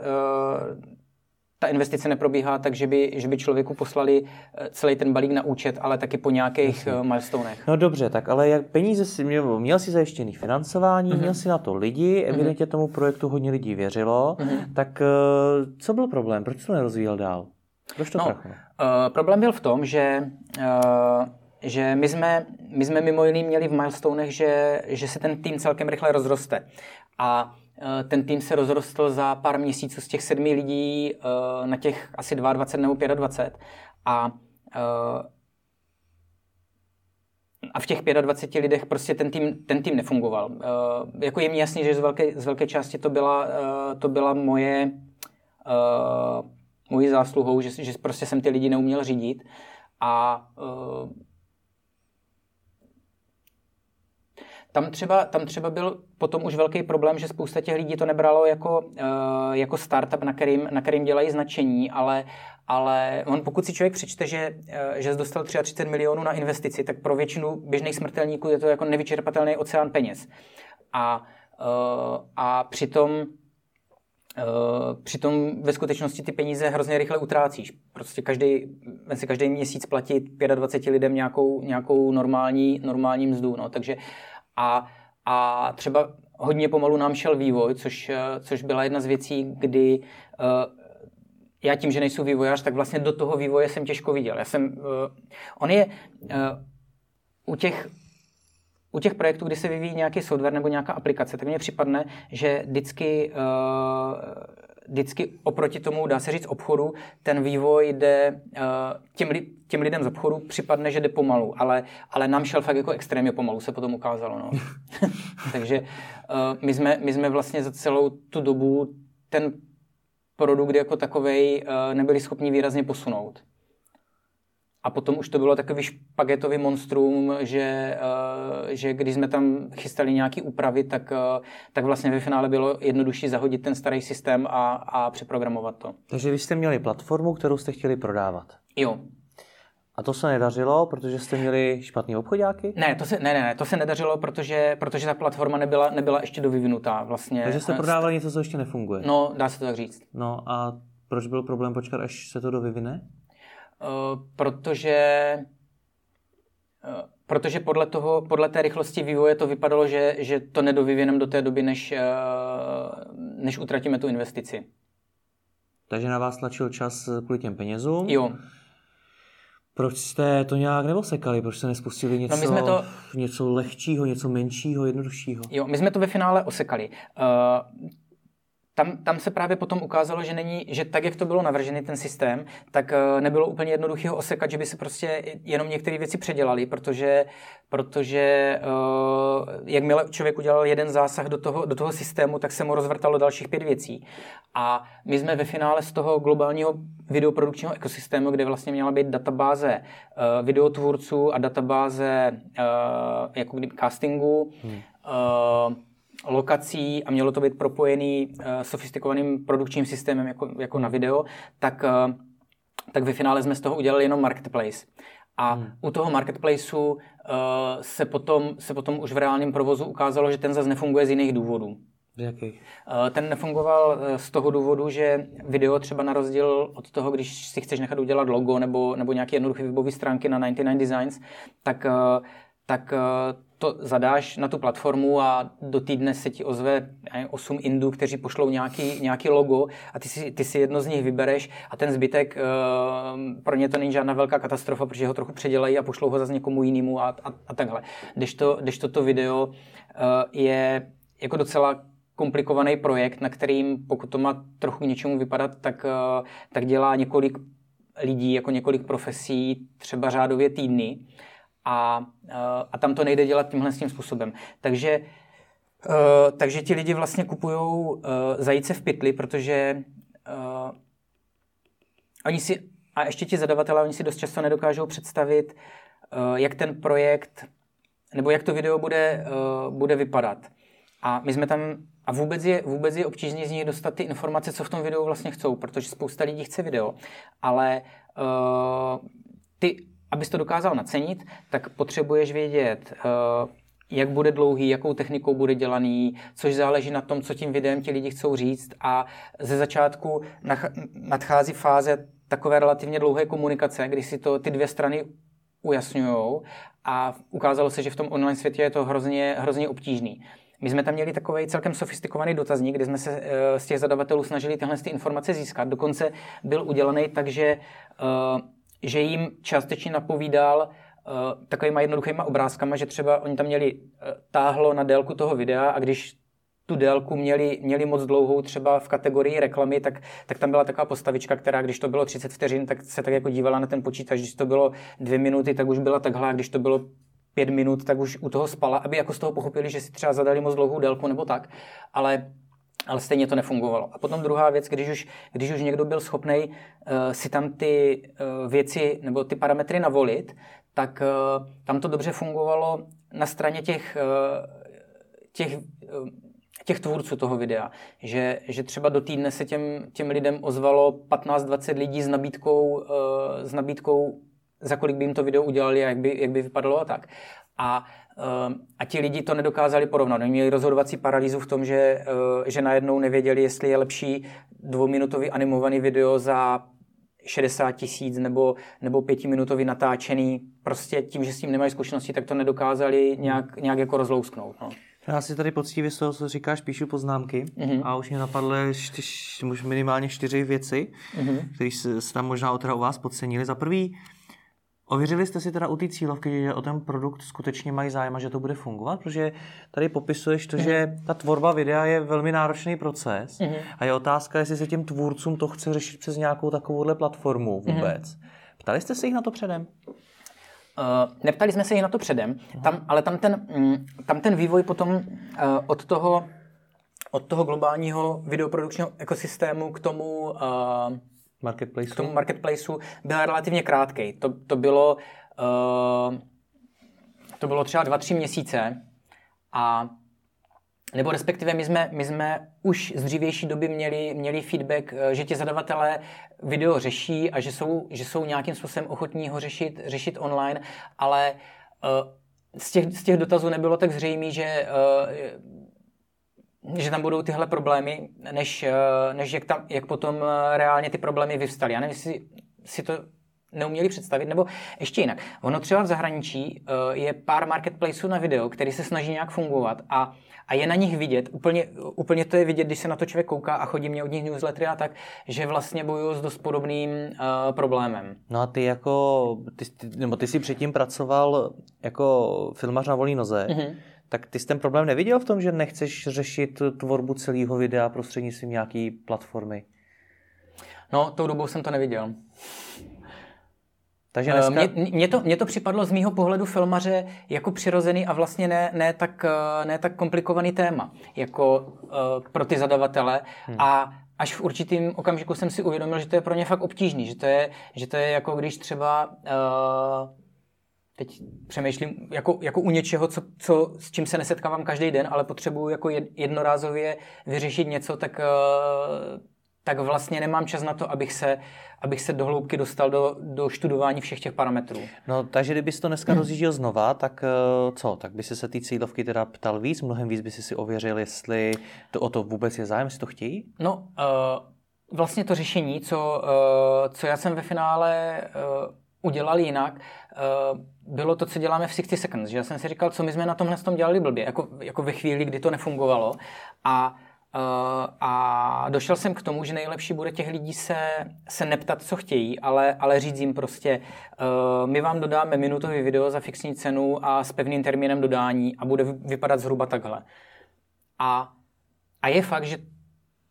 ta investice neprobíhá tak, že by, že by člověku poslali eh, celý ten balík na účet, ale taky po nějakých uh, milestonech. No dobře, tak ale jak peníze si měl, měl si zajištěný financování, mm-hmm. měl si na to lidi, mhm. evidentně mm-hmm. tomu projektu hodně lidí věřilo, mm-hmm. tak uh, co byl problém? Proč to nerozvíjel dál? Proč to no, uh, problém byl v tom, že uh, že my jsme, my jsme mimo jiný měli v milestonech, že, že se ten tým celkem rychle rozroste. A Eh, ten tým se rozrostl za pár měsíců z těch sedmi lidí eh, na těch asi 22 nebo 25 a eh, a v těch 25 lidech prostě ten tým, ten tým nefungoval. Jako je mi jasný, že z velké, z velké části to byla, to byla moje, mojí zásluhou, že, že prostě jsem ty lidi neuměl řídit. A uh, Tam třeba, tam třeba byl potom už velký problém, že spousta těch lidí to nebralo jako, uh, jako startup, na kterým, na kterým dělají značení, ale, ale on pokud si člověk přečte, že, uh, že dostal 33 milionů na investici, tak pro většinu běžných smrtelníků je to jako nevyčerpatelný oceán peněz. A, uh, a přitom přitom ve skutečnosti ty peníze hrozně rychle utrácíš. Prostě každý, si každý měsíc platit 25 lidem nějakou, nějakou normální, normální mzdu. No. Takže a, a třeba hodně pomalu nám šel vývoj, což, eh, což byla jedna z věcí, kdy uh, já tím, že nejsou vývojář, tak vlastně do toho vývoje jsem těžko viděl. Já jsem, uh, on je uh, u těch u těch projektů, kdy se vyvíjí nějaký software nebo nějaká aplikace, tak mně připadne, že vždycky uh, vždycky oproti tomu, dá se říct, obchodu, ten vývoj jde uh, těm, li, těm lidem z obchodu připadne, že jde pomalu, ale, ale nám šel fakt jako extrémně pomalu, se potom ukázalo. No. Takže uh, my, jsme, my jsme vlastně za celou tu dobu ten produkt jako takovej uh, nebyli schopni výrazně posunout. A potom už to bylo takový špagetový monstrum, že, uh, že když jsme tam chystali nějaké úpravy, tak, uh, tak vlastně ve finále bylo jednodušší zahodit ten starý systém a, a přeprogramovat to. Takže vy jste měli platformu, kterou jste chtěli prodávat. Jo. A to se nedařilo, protože jste měli špatný obchodáky? Ne, to se, ne, ne, ne, to se nedařilo, protože, protože ta platforma nebyla, nebyla ještě dovyvinutá. Vlastně. Takže jste prodávali něco, co ještě nefunguje? No, dá se to tak říct. No a proč byl problém počkat, až se to dovyvine? Eh, protože eh, protože podle, toho, podle té rychlosti vývoje to vypadalo, že, že to nedovyvineme do té doby, než, eh, než utratíme tu investici. Takže na vás tlačil čas kvůli těm penězům? Jo. Proč jste to nějak neosekali? Proč jste nespustili něco, no my jsme to... něco lehčího, něco menšího, jednoduššího? Jo, my jsme to ve finále osekali. Uh, tam, tam se právě potom ukázalo, že není, že tak, jak to bylo navržený ten systém, tak eh, nebylo úplně jednoduché ho osekat, že by se prostě jenom některé věci předělali, protože, protože uh, jakmile člověk udělal jeden zásah do toho, do toho systému, tak se mu rozvrtalo dalších pět věcí. A my jsme ve finále z toho globálního videoprodukčního ekosystému, kde vlastně měla být databáze uh, videotvůrců a databáze uh, jako castingu, hmm uh, lokací a mělo to být propojený uh, sofistikovaným produkčním systémem jako, jako na video, tak, uh, tak ve finále jsme z toho udělali jenom marketplace. A hmm. u toho marketplaceu uh, se, potom, se potom už v reálném provozu ukázalo, že ten zase nefunguje z jiných důvodů. Jaký? Ten nefungoval z toho důvodu, že video třeba na rozdíl od toho, když si chceš nechat udělat logo nebo, nebo nějaké jednoduché webové stránky na 99 Designs, tak, tak to zadáš na tu platformu a do týdne se ti ozve 8 indů, kteří pošlou nějaký, nějaký logo a ty si, ty si jedno z nich vybereš a ten zbytek, pro ně to není žádná velká katastrofa, protože ho trochu předělají a pošlou ho zase někomu jinému a, a, a takhle. Když to, když toto video je jako docela komplikovaný projekt, na kterým, pokud to má trochu něčemu vypadat, tak, eh, tak dělá několik lidí, jako několik profesí, třeba řádově týdny. A, eh, a tam to nejde dělat tímhle tím způsobem. Takže, eh, takže ti lidi vlastně kupují zajíce v pytli, protože oni si, a ještě ti zadavatelé, oni si dost často nedokážou představit, jak ten projekt, nebo jak to video bude, bude vypadat. A my jsme tam, a vůbec je, vůbec je obtížné z nich dostat ty informace, co v tom videu vlastně chcou, protože spousta lidí chce video, ale uh, ty, abys to dokázal nacenit, tak potřebuješ vědět, uh, jak bude dlouhý, jakou technikou bude dělaný, což záleží na tom, co tím videem ti lidi chcou říct a ze začátku nadchází fáze takové relativně dlouhé komunikace, kdy si to ty dvě strany ujasňují a ukázalo se, že v tom online světě je to hrozně, hrozně obtížný. My jsme tam měli takový celkem sofistikovaný dotazník, kde jsme se eh, z těch zadavatelů snažili tyhle ty informace získat. Dokonce byl udělaný tak, že, eh, že jim částečně napovídal uh, takovýma jednoduchýma obrázkama, že třeba oni tam měli táhlo na délku toho videa a když tu délku měli, měli moc dlouhou třeba v kategorii reklamy, tak, tak tam byla taková postavička, která když to bylo 30 vteřin, tak se tak jako dívala na ten počítač, když to bylo dvě minuty, tak už byla takhle, a když to bylo pět minut, tak už u toho spala, aby jako z toho pochopili, že si třeba zadali moc dlouhou délku nebo tak, ale ale stejně to nefungovalo. A potom druhá věc, když už, když už někdo byl schopný uh, si tam ty uh, věci nebo ty parametry navolit, tak uh, tam to dobře fungovalo na straně těch, uh, těch uh, těch tvůrců toho videa, že, že třeba do týdne se těm, těm lidem ozvalo 15-20 lidí s nabídkou, uh, s nabídkou za kolik by jim to video udělali a jak by, jak by vypadalo a tak. A, uh, a ti lidi to nedokázali porovnat. Oni měli rozhodovací paralýzu v tom, že, uh, že najednou nevěděli, jestli je lepší dvouminutový animovaný video za 60 tisíc nebo, nebo pětiminutový natáčený. Prostě tím, že s tím nemají zkušenosti, tak to nedokázali nějak, nějak jako rozlousknout. No. Já si tady poctivě z toho, co říkáš, píšu poznámky mm-hmm. a už mě napadly čtyř, minimálně čtyři věci, mm-hmm. které se, se tam možná u vás podcenili. Za prvý, Ověřili jste si teda u té cílovky, že o ten produkt skutečně mají zájem a že to bude fungovat? Protože tady popisuješ to, mm. že ta tvorba videa je velmi náročný proces mm. a je otázka, jestli se těm tvůrcům to chce řešit přes nějakou takovouhle platformu mhm. vůbec. Mm. Ptali jste se jich na to předem? Uh, neptali jsme se jich na to předem, tam, ale tam ten, mm, tam ten vývoj potom uh, od toho od toho globálního videoprodukčního ekosystému k tomu uh, marketplaceu? k tomu marketplaceu byl relativně krátký. To, to bylo uh, to bylo třeba dva, tři měsíce a nebo respektive my jsme, my jsme už z dřívější doby měli, měli feedback, eh, že ti zadavatelé video řeší a že jsou, že jsou nějakým způsobem ochotní ho řešit, řešit online, ale uh, z, těch, z těch dotazů nebylo tak zřejmé, že uh, že tam budou tyhle problémy, než, eh, než jak, tam, jak potom eh, reálně ty problémy vyvstaly. Já nevím, jestli si to neuměli představit, nebo ještě jinak. Ono třeba v zahraničí eh, je pár marketplaceů na video, který se snaží nějak fungovat a, a je na nich vidět, úplně, úplně to je vidět, když se na to člověk kouká a chodí mě od nich newslettery a tak, že vlastně bojují s dost podobným uh, problémem. No a ty jako, ty, nebo ty jsi předtím pracoval jako filmař na volný noze, mm-hmm tak ty jsi ten problém neviděl v tom, že nechceš řešit tvorbu celého videa prostřednictvím nějaké platformy? No, tou dobou jsem to neviděl. Takže dneska... Mně, mně, to, mně to připadlo z mýho pohledu filmaře jako přirozený a vlastně ne, ne, tak, eh, ne tak komplikovaný téma jako uh, pro ty zadavatele. Hmm. A až v určitým okamžiku jsem si uvědomil, že to je pro ně fakt obtížný, že to je, že to je jako když třeba uh, teď přemýšlím jako, jako u něčeho, co, co, s čím se nesetkávám každý den, ale potřebuju jako jednorázově vyřešit něco, tak, eh, tak vlastně nemám čas na to, abych se, abych se do hloubky dostal do, do študování všech těch parametrů. No, takže kdybys to dneska rozjížděl znova, tak eh, co? Tak by si se ty cílovky teda ptal víc, mnohem víc by si si ověřil, jestli to o to vůbec je zájem, jestli to chtějí? No, uh, vlastně to řešení, co, uh, co já jsem ve finále uh, udělal jinak, uh, bylo to, co děláme v 60 Seconds. Že já jsem si říkal, co my jsme na tomhle tom dělali blbě, jako, jako ve chvíli, kdy to nefungovalo. A Uh, a došel jsem k tomu, že nejlepší bude těch lidí se, se neptat, co chtějí, ale, ale říct jim prostě, uh, my vám dodáme minutový video za fixní cenu a s pevným termínem dodání a bude vypadat zhruba takhle. A, a je fakt, že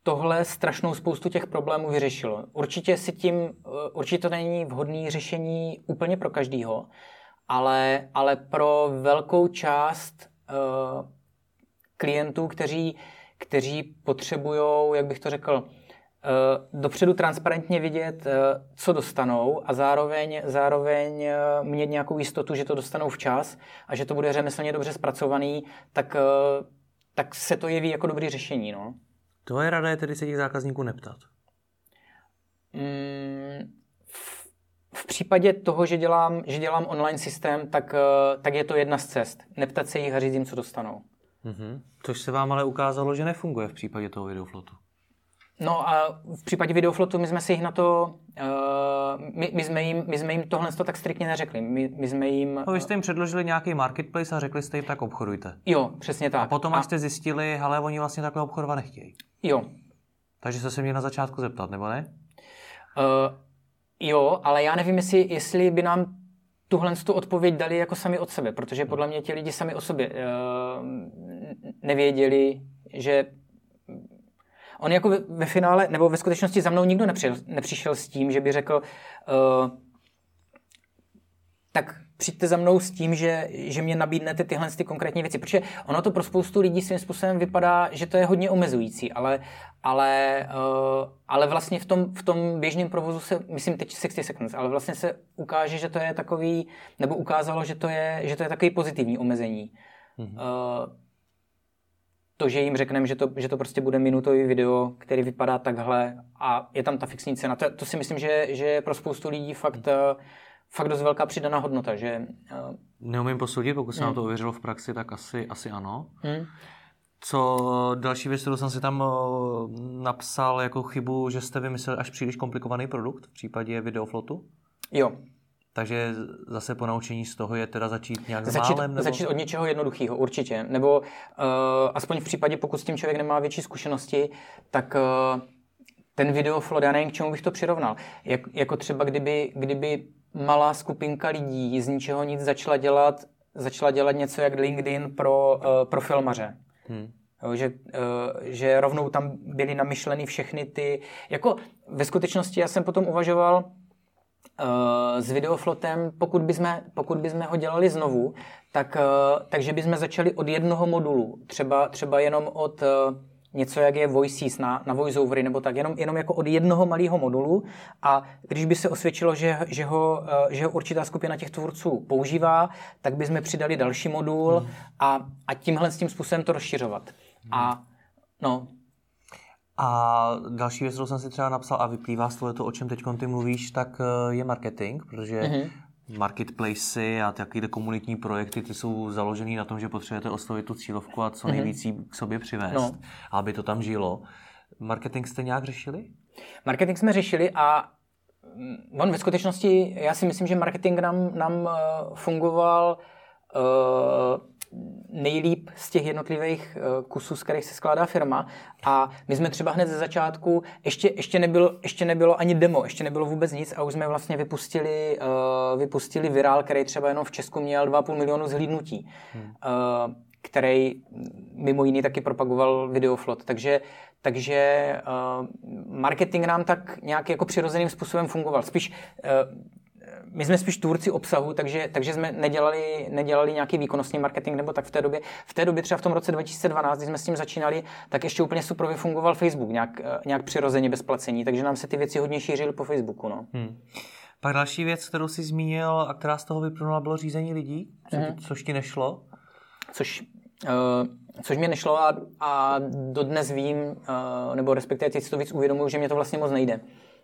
tohle strašnou spoustu těch problémů vyřešilo. Určitě si tím, uh, určitě to není vhodné řešení úplně pro každýho, ale, ale pro velkou část uh, klientů, kteří kteří potřebují, jak bych to řekl, eh, dopředu transparentně vidět, eh, co dostanou a zároveň, zároveň eh, mít nějakou jistotu, že to dostanou včas a že to bude řemeslně dobře zpracovaný, tak, tak se to jeví jako dobrý řešení. No. Tvoje rada je tedy se těch zákazníků neptat? Mm, v, v případě toho, že dělám, že dělám online systém, tak, tak je to jedna z cest. Neptat se jich a říct jim, co dostanou. Mm-hmm. Což se vám ale ukázalo, že nefunguje v případě toho videoflotu. No a v případě videoflotu my jsme si jich na to, uh, my, my, jsme jim, my jsme jim tohle tak striktně neřekli. My, my jsme jim... No, vy jste jim předložili nějaký marketplace a řekli jste jim, tak obchodujte. Jo, přesně tak. A potom, až jste zjistili, ale oni vlastně takhle obchodovat nechtějí. Jo. Takže jste se měli na začátku zeptat, nebo ne? Uh, jo, ale já nevím, jestli, jestli by nám tuhle tu odpověď dali jako sami od sebe, protože podle mě ti lidi sami o sobě uh, nevěděli, že on jako ve, ve finále, nebo ve skutečnosti za mnou nikdo nepřišel, nepřišel s tím, že by řekl, uh, tak přijďte za mnou s tím, že, že mě nabídnete tyhle ty konkrétní věci. Protože ono to pro spoustu lidí svým způsobem vypadá, že to je hodně omezující, ale, ale, uh, ale vlastně v tom, v tom běžném provozu se, myslím teď 60 seconds, ale vlastně se ukáže, že to je takový, nebo ukázalo, že to je, že to je takový pozitivní omezení. Mm-hmm. Uh, to, že jim řekneme, že to, že to prostě bude minutový video, který vypadá takhle a je tam ta fixní cena, to, to si myslím, že, že je pro spoustu lidí fakt uh, fakt dost velká přidaná hodnota, že... Uh... Neumím posoudit, pokud se mm. nám to ověřilo v praxi, tak asi, asi ano. Mm. Co další věc, kterou jsem si tam uh, napsal jako chybu, že jste vymysleli až příliš komplikovaný produkt v případě videoflotu? Jo. Takže zase po naučení z toho je teda začít nějak začít, málem? Nebo... Začít od něčeho jednoduchého, určitě. Nebo uh, aspoň v případě, pokud s tím člověk nemá větší zkušenosti, tak uh, ten videoflot, já nevím, k čemu bych to přirovnal. Jak, jako třeba kdyby, kdyby malá skupinka lidí z ničeho nic začala dělat, začala dělat něco jak LinkedIn pro, uh, pro filmaře. Hmm. Že, uh, že rovnou tam byly namyšleny všechny ty... Jako ve skutečnosti já jsem potom uvažoval uh, s videoflotem, pokud bychom, pokud bychom ho dělali znovu, tak, takže bychom začali od jednoho modulu. Třeba, třeba jenom od... Něco, jak je Voices na, na voiceovery nebo tak, jenom, jenom jako od jednoho malého modulu a když by se osvědčilo, že, že, ho, eh, že ho určitá skupina těch tvůrců používá, tak bychom přidali další modul hmm. a, a tímhle s tím způsobem to rozšiřovat. Hmm. A no, a další věc, kterou jsem si třeba napsal a vyplývá z toho, o čem teď ty mluvíš, tak eh, je marketing, protože mm-hmm marketplacy a takové komunitní projekty, ty jsou založený na tom, že potřebujete oslovit tu cílovku a co mhm. nejvíc mm-hmm. k sobě přivést, no. aby to tam žilo. Marketing jste nějak řešili? Marketing jsme řešili a mm, on ve skutečnosti, já si myslím, že marketing nám, nám eh, fungoval uh, nejlíp z těch jednotlivých eh, kusů, z kterých se skládá firma. A my jsme třeba hned ze začátku, ještě, ještě, nebylo, ještě nebylo ani demo, ještě nebylo vůbec nic a už jsme vlastně vypustili, uh, vypustili virál, který třeba jenom v Česku měl 2,5 milionu zhlídnutí. Hmm. Uh, který mimo jiný taky propagoval Videoflot. Takže, takže uh, marketing nám tak nějak jako přirozeným způsobem fungoval. Spíš uh, my jsme spíš tvůrci obsahu, takže, takže jsme nedělali, nedělali nějaký výkonnostní marketing nebo tak v té době. V té době třeba v tom roce 2012, kdy jsme s tím začínali, tak ještě úplně super fungoval Facebook, nějak, nějak přirozeně bez placení, takže nám se ty věci hodně šířily po Facebooku. No. Hmm. Pak další věc, kterou jsi zmínil a která z toho vyplnula, bylo řízení lidí, co, mm. což ti nešlo. Což, uh, což mě nešlo a, a dodnes vím, uh, nebo respektive teď si to víc uvědomuji, že mě to vlastně moc nejde.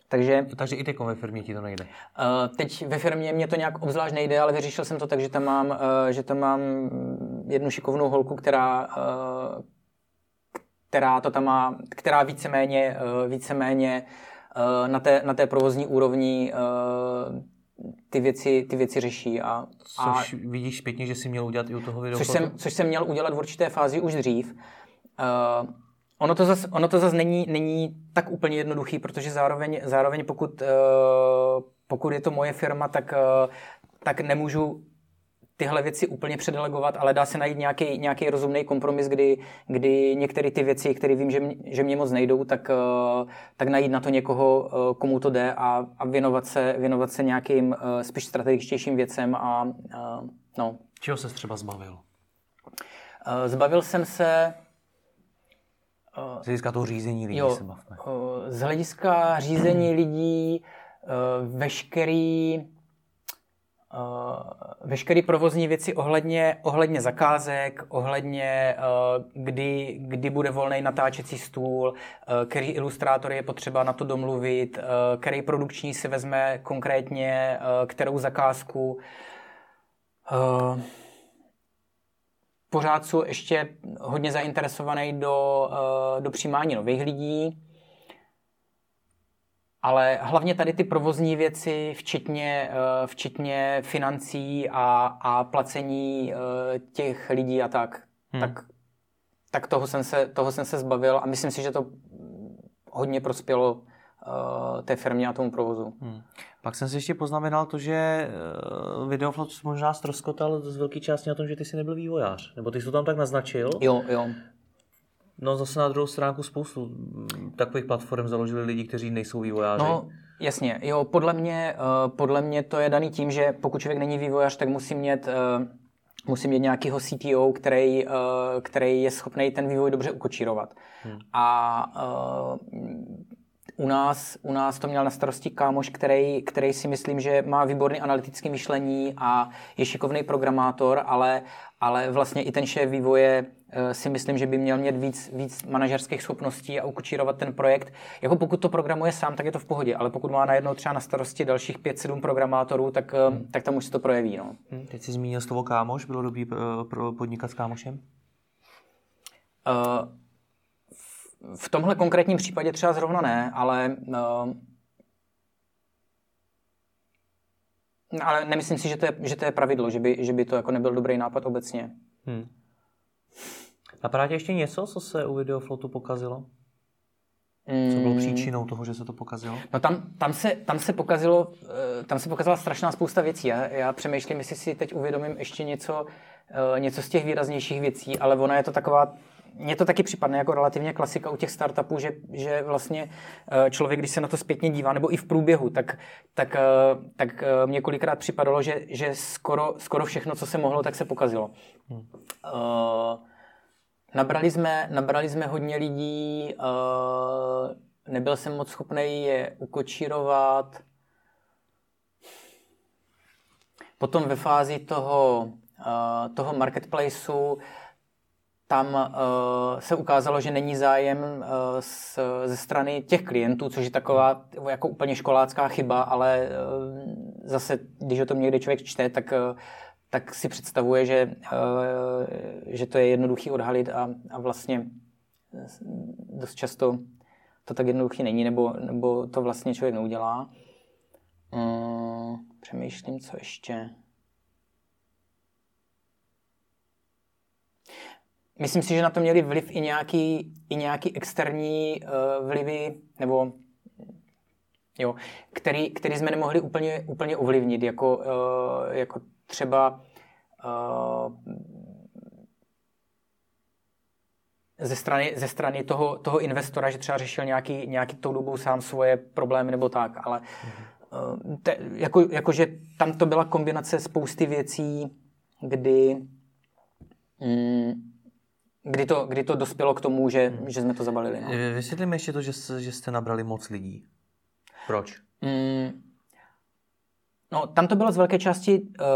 Takže, Takže i teď ve firmě ti to nejde? Uh, teď ve firmě mě to nějak obzvlášť nejde, ale vyřešil jsem to tak, že tam mám, uh, že tam mám jednu šikovnou holku, která, uh, která to tam má, která víceméně, uh, víceméně uh, na, té, na té provozní úrovni uh, ty věci, ty věci řeší. A, a což vidíš zpětně, že jsi měl udělat i u toho videa? Což jsem, což jsem měl udělat v určité fázi už dřív. Uh, ono to zase ono to zas není, není tak úplně jednoduchý, protože zároveň, zároveň pokud, uh, pokud je to moje firma, tak, uh, tak nemůžu tyhle věci úplně předelegovat, ale dá se najít nějaký, nějaký rozumný kompromis, kdy, kdy některé ty věci, které vím, že mě, že mě moc nejdou, tak, uh, tak najít na to někoho, uh, komu to jde a, a věnovat, se, věnovat se nějakým uh, spíš strategičtějším věcem. A, no. Čeho se třeba zbavil? Zbavil jsem se z hlediska toho řízení lidí jo, se bavme. Z hlediska řízení lidí veškerý veškeré provozní věci ohledně, ohledně zakázek, ohledně kdy, kdy bude volný natáčecí stůl, který ilustrátor je potřeba na to domluvit, který produkční si vezme konkrétně, kterou zakázku pořád jsou ještě hodně zainteresovaný do, eh, do přijímání nových lidí, ale hlavně tady ty provozní věci, včetně, eh, včetně financí a, a placení eh, těch lidí a tak, hmm. tak, tak toho, jsem se, toho jsem se zbavil a myslím si, že to hodně prospělo té firmě a tomu provozu. Hmm. Pak jsem si ještě poznamenal to, že eh, Videoflot možná ztroskotal z velké části na tom, že ty jsi nebyl vývojář. Nebo ty jsi to tam tak naznačil. Jo, jo. No zase na druhou stránku spoustu mm, takových platform založili lidi, kteří nejsou vývojáři. No, jasně. Jo, podle mě, uh, podle mě to je daný tím, že pokud člověk není vývojář, tak musí mít, uh, musí mít nějakého CTO, který, který je schopný ten vývoj dobře ukočírovat. Hmm. A u nás, u nás to měl na starosti kámoš, který, který si myslím, že má výborný analytický myšlení a je šikovný programátor, ale, ale vlastně i ten šéf vývoje eh, si myslím, že by měl mít víc, víc manažerských schopností a ukočírovat ten projekt. Jako pokud to programuje sám, tak je to v pohodě, ale pokud má najednou třeba na starosti dalších 5-7 programátorů, tak, eh, hmm. tak tam už se to projeví. No. Hmm. Teď jsi zmínil slovo kámoš, bylo dobrý eh, pro podnikat s kámošem? Uh, v tomhle konkrétním případě třeba zrovna ne, ale uh, ale nemyslím si, že to je, že to je pravidlo, že by, že by to jako nebyl dobrý nápad obecně. Hmm. Napadá tě ještě něco, co se u Videoflotu pokazilo? Co bylo hmm. příčinou toho, že se to pokazilo? No tam, tam, se, tam, se pokazilo, eh, tam se pokazila strašná spousta věcí. Já, já přemýšlím, jestli si teď uvědomím ještě něco, eh, něco z těch výraznějších věcí, ale ona je to taková mně to taky připadne jako relativně klasika u těch startupů, že, že vlastně eh, člověk, když se na to zpětně dívá, nebo i v průběhu, tak, tak, eh, tak eh, mě kolikrát připadalo, že, že skoro, skoro všechno, co se mohlo, tak se pokazilo. Hmm. Uh, nabrali, jsme, nabrali jsme hodně lidí, uh, nebyl jsem moc schopný je ukočírovat. Potom ve fázi toho, uh, toho marketplaceu tam uh, se ukázalo, že není zájem uh, ze strany těch klientů, což je taková jako úplně školácká chyba, ale uh, zase, když o tom někde člověk čte, tak, uh, tak si představuje, že, uh, že to je jednoduchý odhalit a, a vlastně dost často to tak jednoduchý není, nebo, nebo to vlastně člověk neudělá. Uh, přemýšlím, co ještě. Myslím si, že na to měli vliv i nějaký, i nějaký externí uh, vlivy, nebo jo, který, který jsme nemohli úplně, úplně ovlivnit, jako, uh, jako třeba uh, ze strany, ze strany toho, toho investora, že třeba řešil nějaký, nějaký tou dobou sám svoje problémy nebo tak, ale uh, te, jako, jakože tam to byla kombinace spousty věcí, kdy mm, Kdy to, kdy to dospělo k tomu, že, hmm. že jsme to zabalili? No? Vysvětlíme ještě to, že, že jste nabrali moc lidí. Proč? Mm, No, tam to bylo z velké části uh,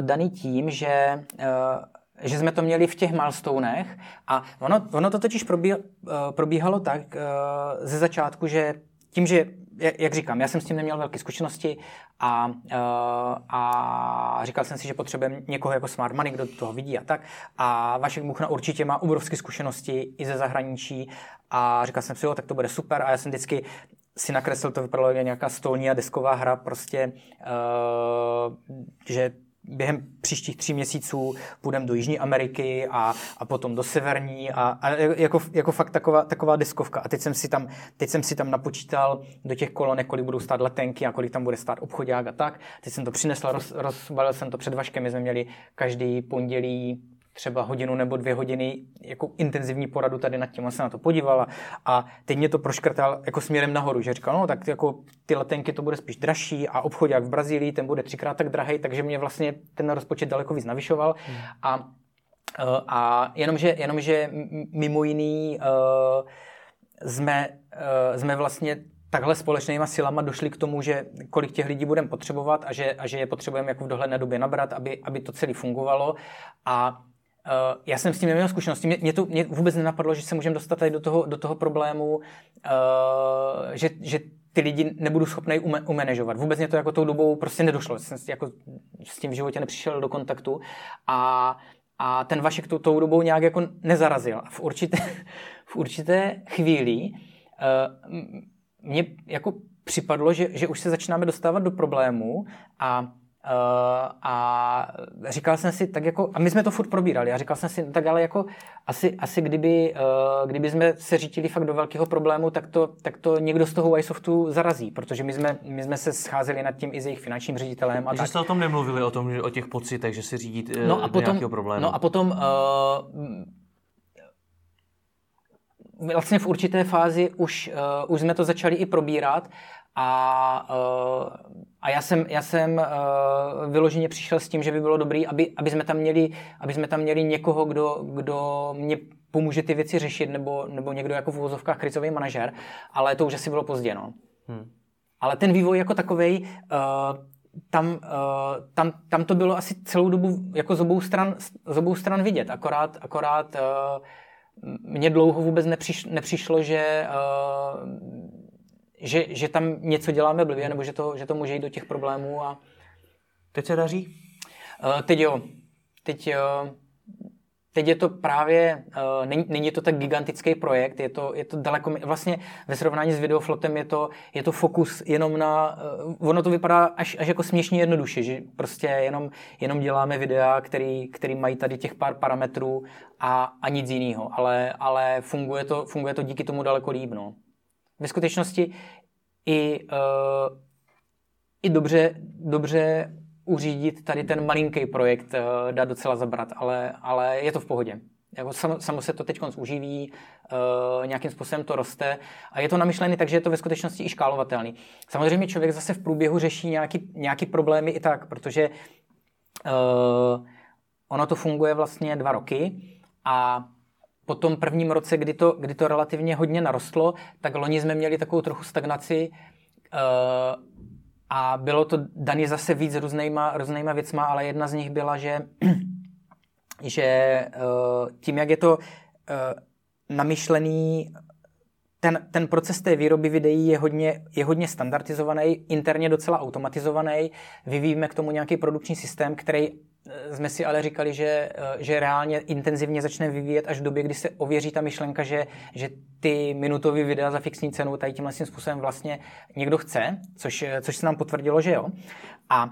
daný tím, že uh, že jsme to měli v těch milestonech a ono, ono to totiž probíhalo, probíhalo tak ze začátku, že tím, že jak říkám, já jsem s tím neměl velké zkušenosti a, a říkal jsem si, že potřebujeme někoho jako Smart Money, kdo toho vidí a tak. A Vašek Buchna určitě má obrovské zkušenosti i ze zahraničí a říkal jsem si, jo, tak to bude super. A já jsem vždycky si nakreslil, to vypadalo jako nějaká stolní a desková hra, prostě, uh, že během příštích tří měsíců půjdeme do Jižní Ameriky a, a potom do Severní a, a jako, jako fakt taková, taková deskovka. A teď jsem, si tam, teď jsem si tam napočítal do těch kolonek, kolik budou stát letenky a kolik tam bude stát obchodák a tak. Teď jsem to přinesl, roz, rozbalil jsem to před Vaškem, my jsme měli každý pondělí třeba hodinu nebo dvě hodiny jako intenzivní poradu tady nad tím. On se na to podíval a teď mě to proškrtal jako směrem nahoru, že říkal, no tak jako ty letenky to bude spíš dražší a obchodák v Brazílii, ten bude třikrát tak drahý, takže mě vlastně ten rozpočet daleko víc navyšoval hmm. a, eh, a jenomže, jenomže mimo jiný uh, jsme, uh, jsme vlastně takhle společnýma silama došli k tomu, že kolik těch lidí budeme potřebovat a že, a že je potřebujeme jako v dohledné době nabrat, aby, aby to celé fungovalo. A Uh, já jsem s tím neměl zkušenosti. Mě, mě to mě vůbec nenapadlo, že se můžeme dostat tady do toho, do toho problému, uh, že, že ty lidi nebudu schopný ume, umanežovat. Vůbec mě to jako tou dobou prostě nedošlo. Jsem jako s tím v životě nepřišel do kontaktu a, a ten Vašek tou, tou dobou nějak jako nezarazil. V určité, v určité chvíli uh, mně jako připadlo, že, že už se začínáme dostávat do problému a Uh, a říkal jsem si tak jako, a my jsme to furt probírali, a říkal jsem si, tak ale jako asi, asi kdyby, uh, kdyby jsme se řítili fakt do velkého problému, tak to, tak to někdo z toho iSoftu zarazí, protože my jsme, my jsme se scházeli nad tím i s jejich finančním ředitelem. A že tak. jste o tom nemluvili, o, tom, o těch pocitech, že se řídí uh, no a potom, nějakého problému. No a potom uh, vlastně v určité fázi už, uh, už jsme to začali i probírat a, uh, a já jsem, já jsem uh, vyloženě přišel s tím, že by bylo dobré, aby, aby, jsme tam měli, aby jsme tam měli někoho, kdo, kdo mě pomůže ty věci řešit, nebo, nebo někdo jako v uvozovkách krizový manažer, ale to už asi bylo pozdě. No. Hmm. Ale ten vývoj jako takový, uh, tam, uh, tam, tam to bylo asi celou dobu jako z obou stran, z obou stran vidět, akorát, akorát uh, mně dlouho vůbec nepřiš, nepřišlo, že uh, že, že tam něco děláme blbě, nebo že to, že to může jít do těch problémů. A... Teď se daří? Uh, teď jo. Teď, uh, teď je to právě, uh, není, není to tak gigantický projekt, je to, je to daleko, vlastně ve srovnání s videoflotem je to, je to fokus jenom na, uh, ono to vypadá až, až jako směšně jednoduše, že prostě jenom, jenom děláme videa, který, který mají tady těch pár parametrů a, a nic jiného, ale, ale funguje, to, funguje to díky tomu daleko líp, no ve skutečnosti i, uh, i dobře, dobře uřídit tady ten malinký projekt uh, dá docela zabrat, ale, ale je to v pohodě. Jako samo, samo se to teď uživí, uh, nějakým způsobem to roste a je to namyšlené tak, že je to ve skutečnosti i škálovatelný. Samozřejmě člověk zase v průběhu řeší nějaký, nějaký problémy i tak, protože uh, ono to funguje vlastně dva roky a po tom prvním roce, kdy to, kdy to relativně hodně narostlo, tak loni jsme měli takovou trochu stagnaci uh, a bylo to daný zase víc různýma, různýma věcma, ale jedna z nich byla, že, že uh, tím, jak je to uh, namyšlený ten, ten proces té výroby videí je hodně, je hodně standardizovaný, interně docela automatizovaný. Vyvíjíme k tomu nějaký produkční systém, který Eh, jsme si ale říkali, že, eh, že reálně intenzivně začne vyvíjet až v době, kdy se ověří ta myšlenka, že, že ty minutové videa za fixní cenu tady tímhle způsobem vlastně někdo chce, což, eh, což se nám potvrdilo, že jo. A,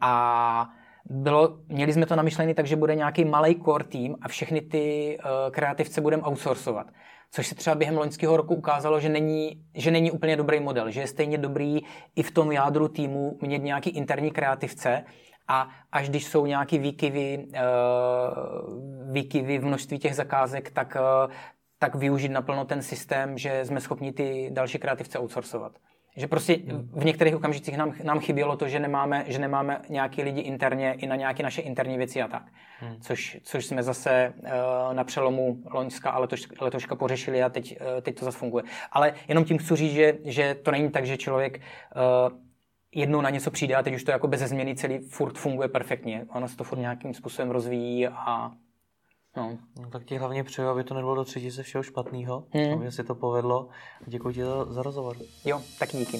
a bylo, měli jsme to namyšlené tak, že bude nějaký malý core tým a všechny ty kreativce budeme outsourcovat. Což se třeba během loňského roku ukázalo, že není, že není úplně dobrý model, že je stejně dobrý i v tom jádru týmu mít nějaký interní kreativce, a až když jsou nějaký výkyvy, uh, výkyvy v množství těch zakázek, tak, uh, tak využít naplno ten systém, že jsme schopni ty další kreativce outsourcovat. Že prostě v některých okamžicích nám, nám chybělo to, že nemáme, že nemáme nějaký lidi interně i na nějaké naše interní věci a tak. Hmm. Což, což jsme zase uh, na přelomu Loňska a letoš, letoška pořešili a teď, uh, teď to zase funguje. Ale jenom tím chci říct, že, že to není tak, že člověk uh, jednou na něco přijde a teď už to jako bez změny celý furt funguje perfektně. Ono se to furt nějakým způsobem rozvíjí a No. no. tak ti hlavně přeju, aby to nebylo do třetice všeho špatného, hmm. aby si to povedlo. Děkuji ti za, za rozhovor. Jo, taky díky.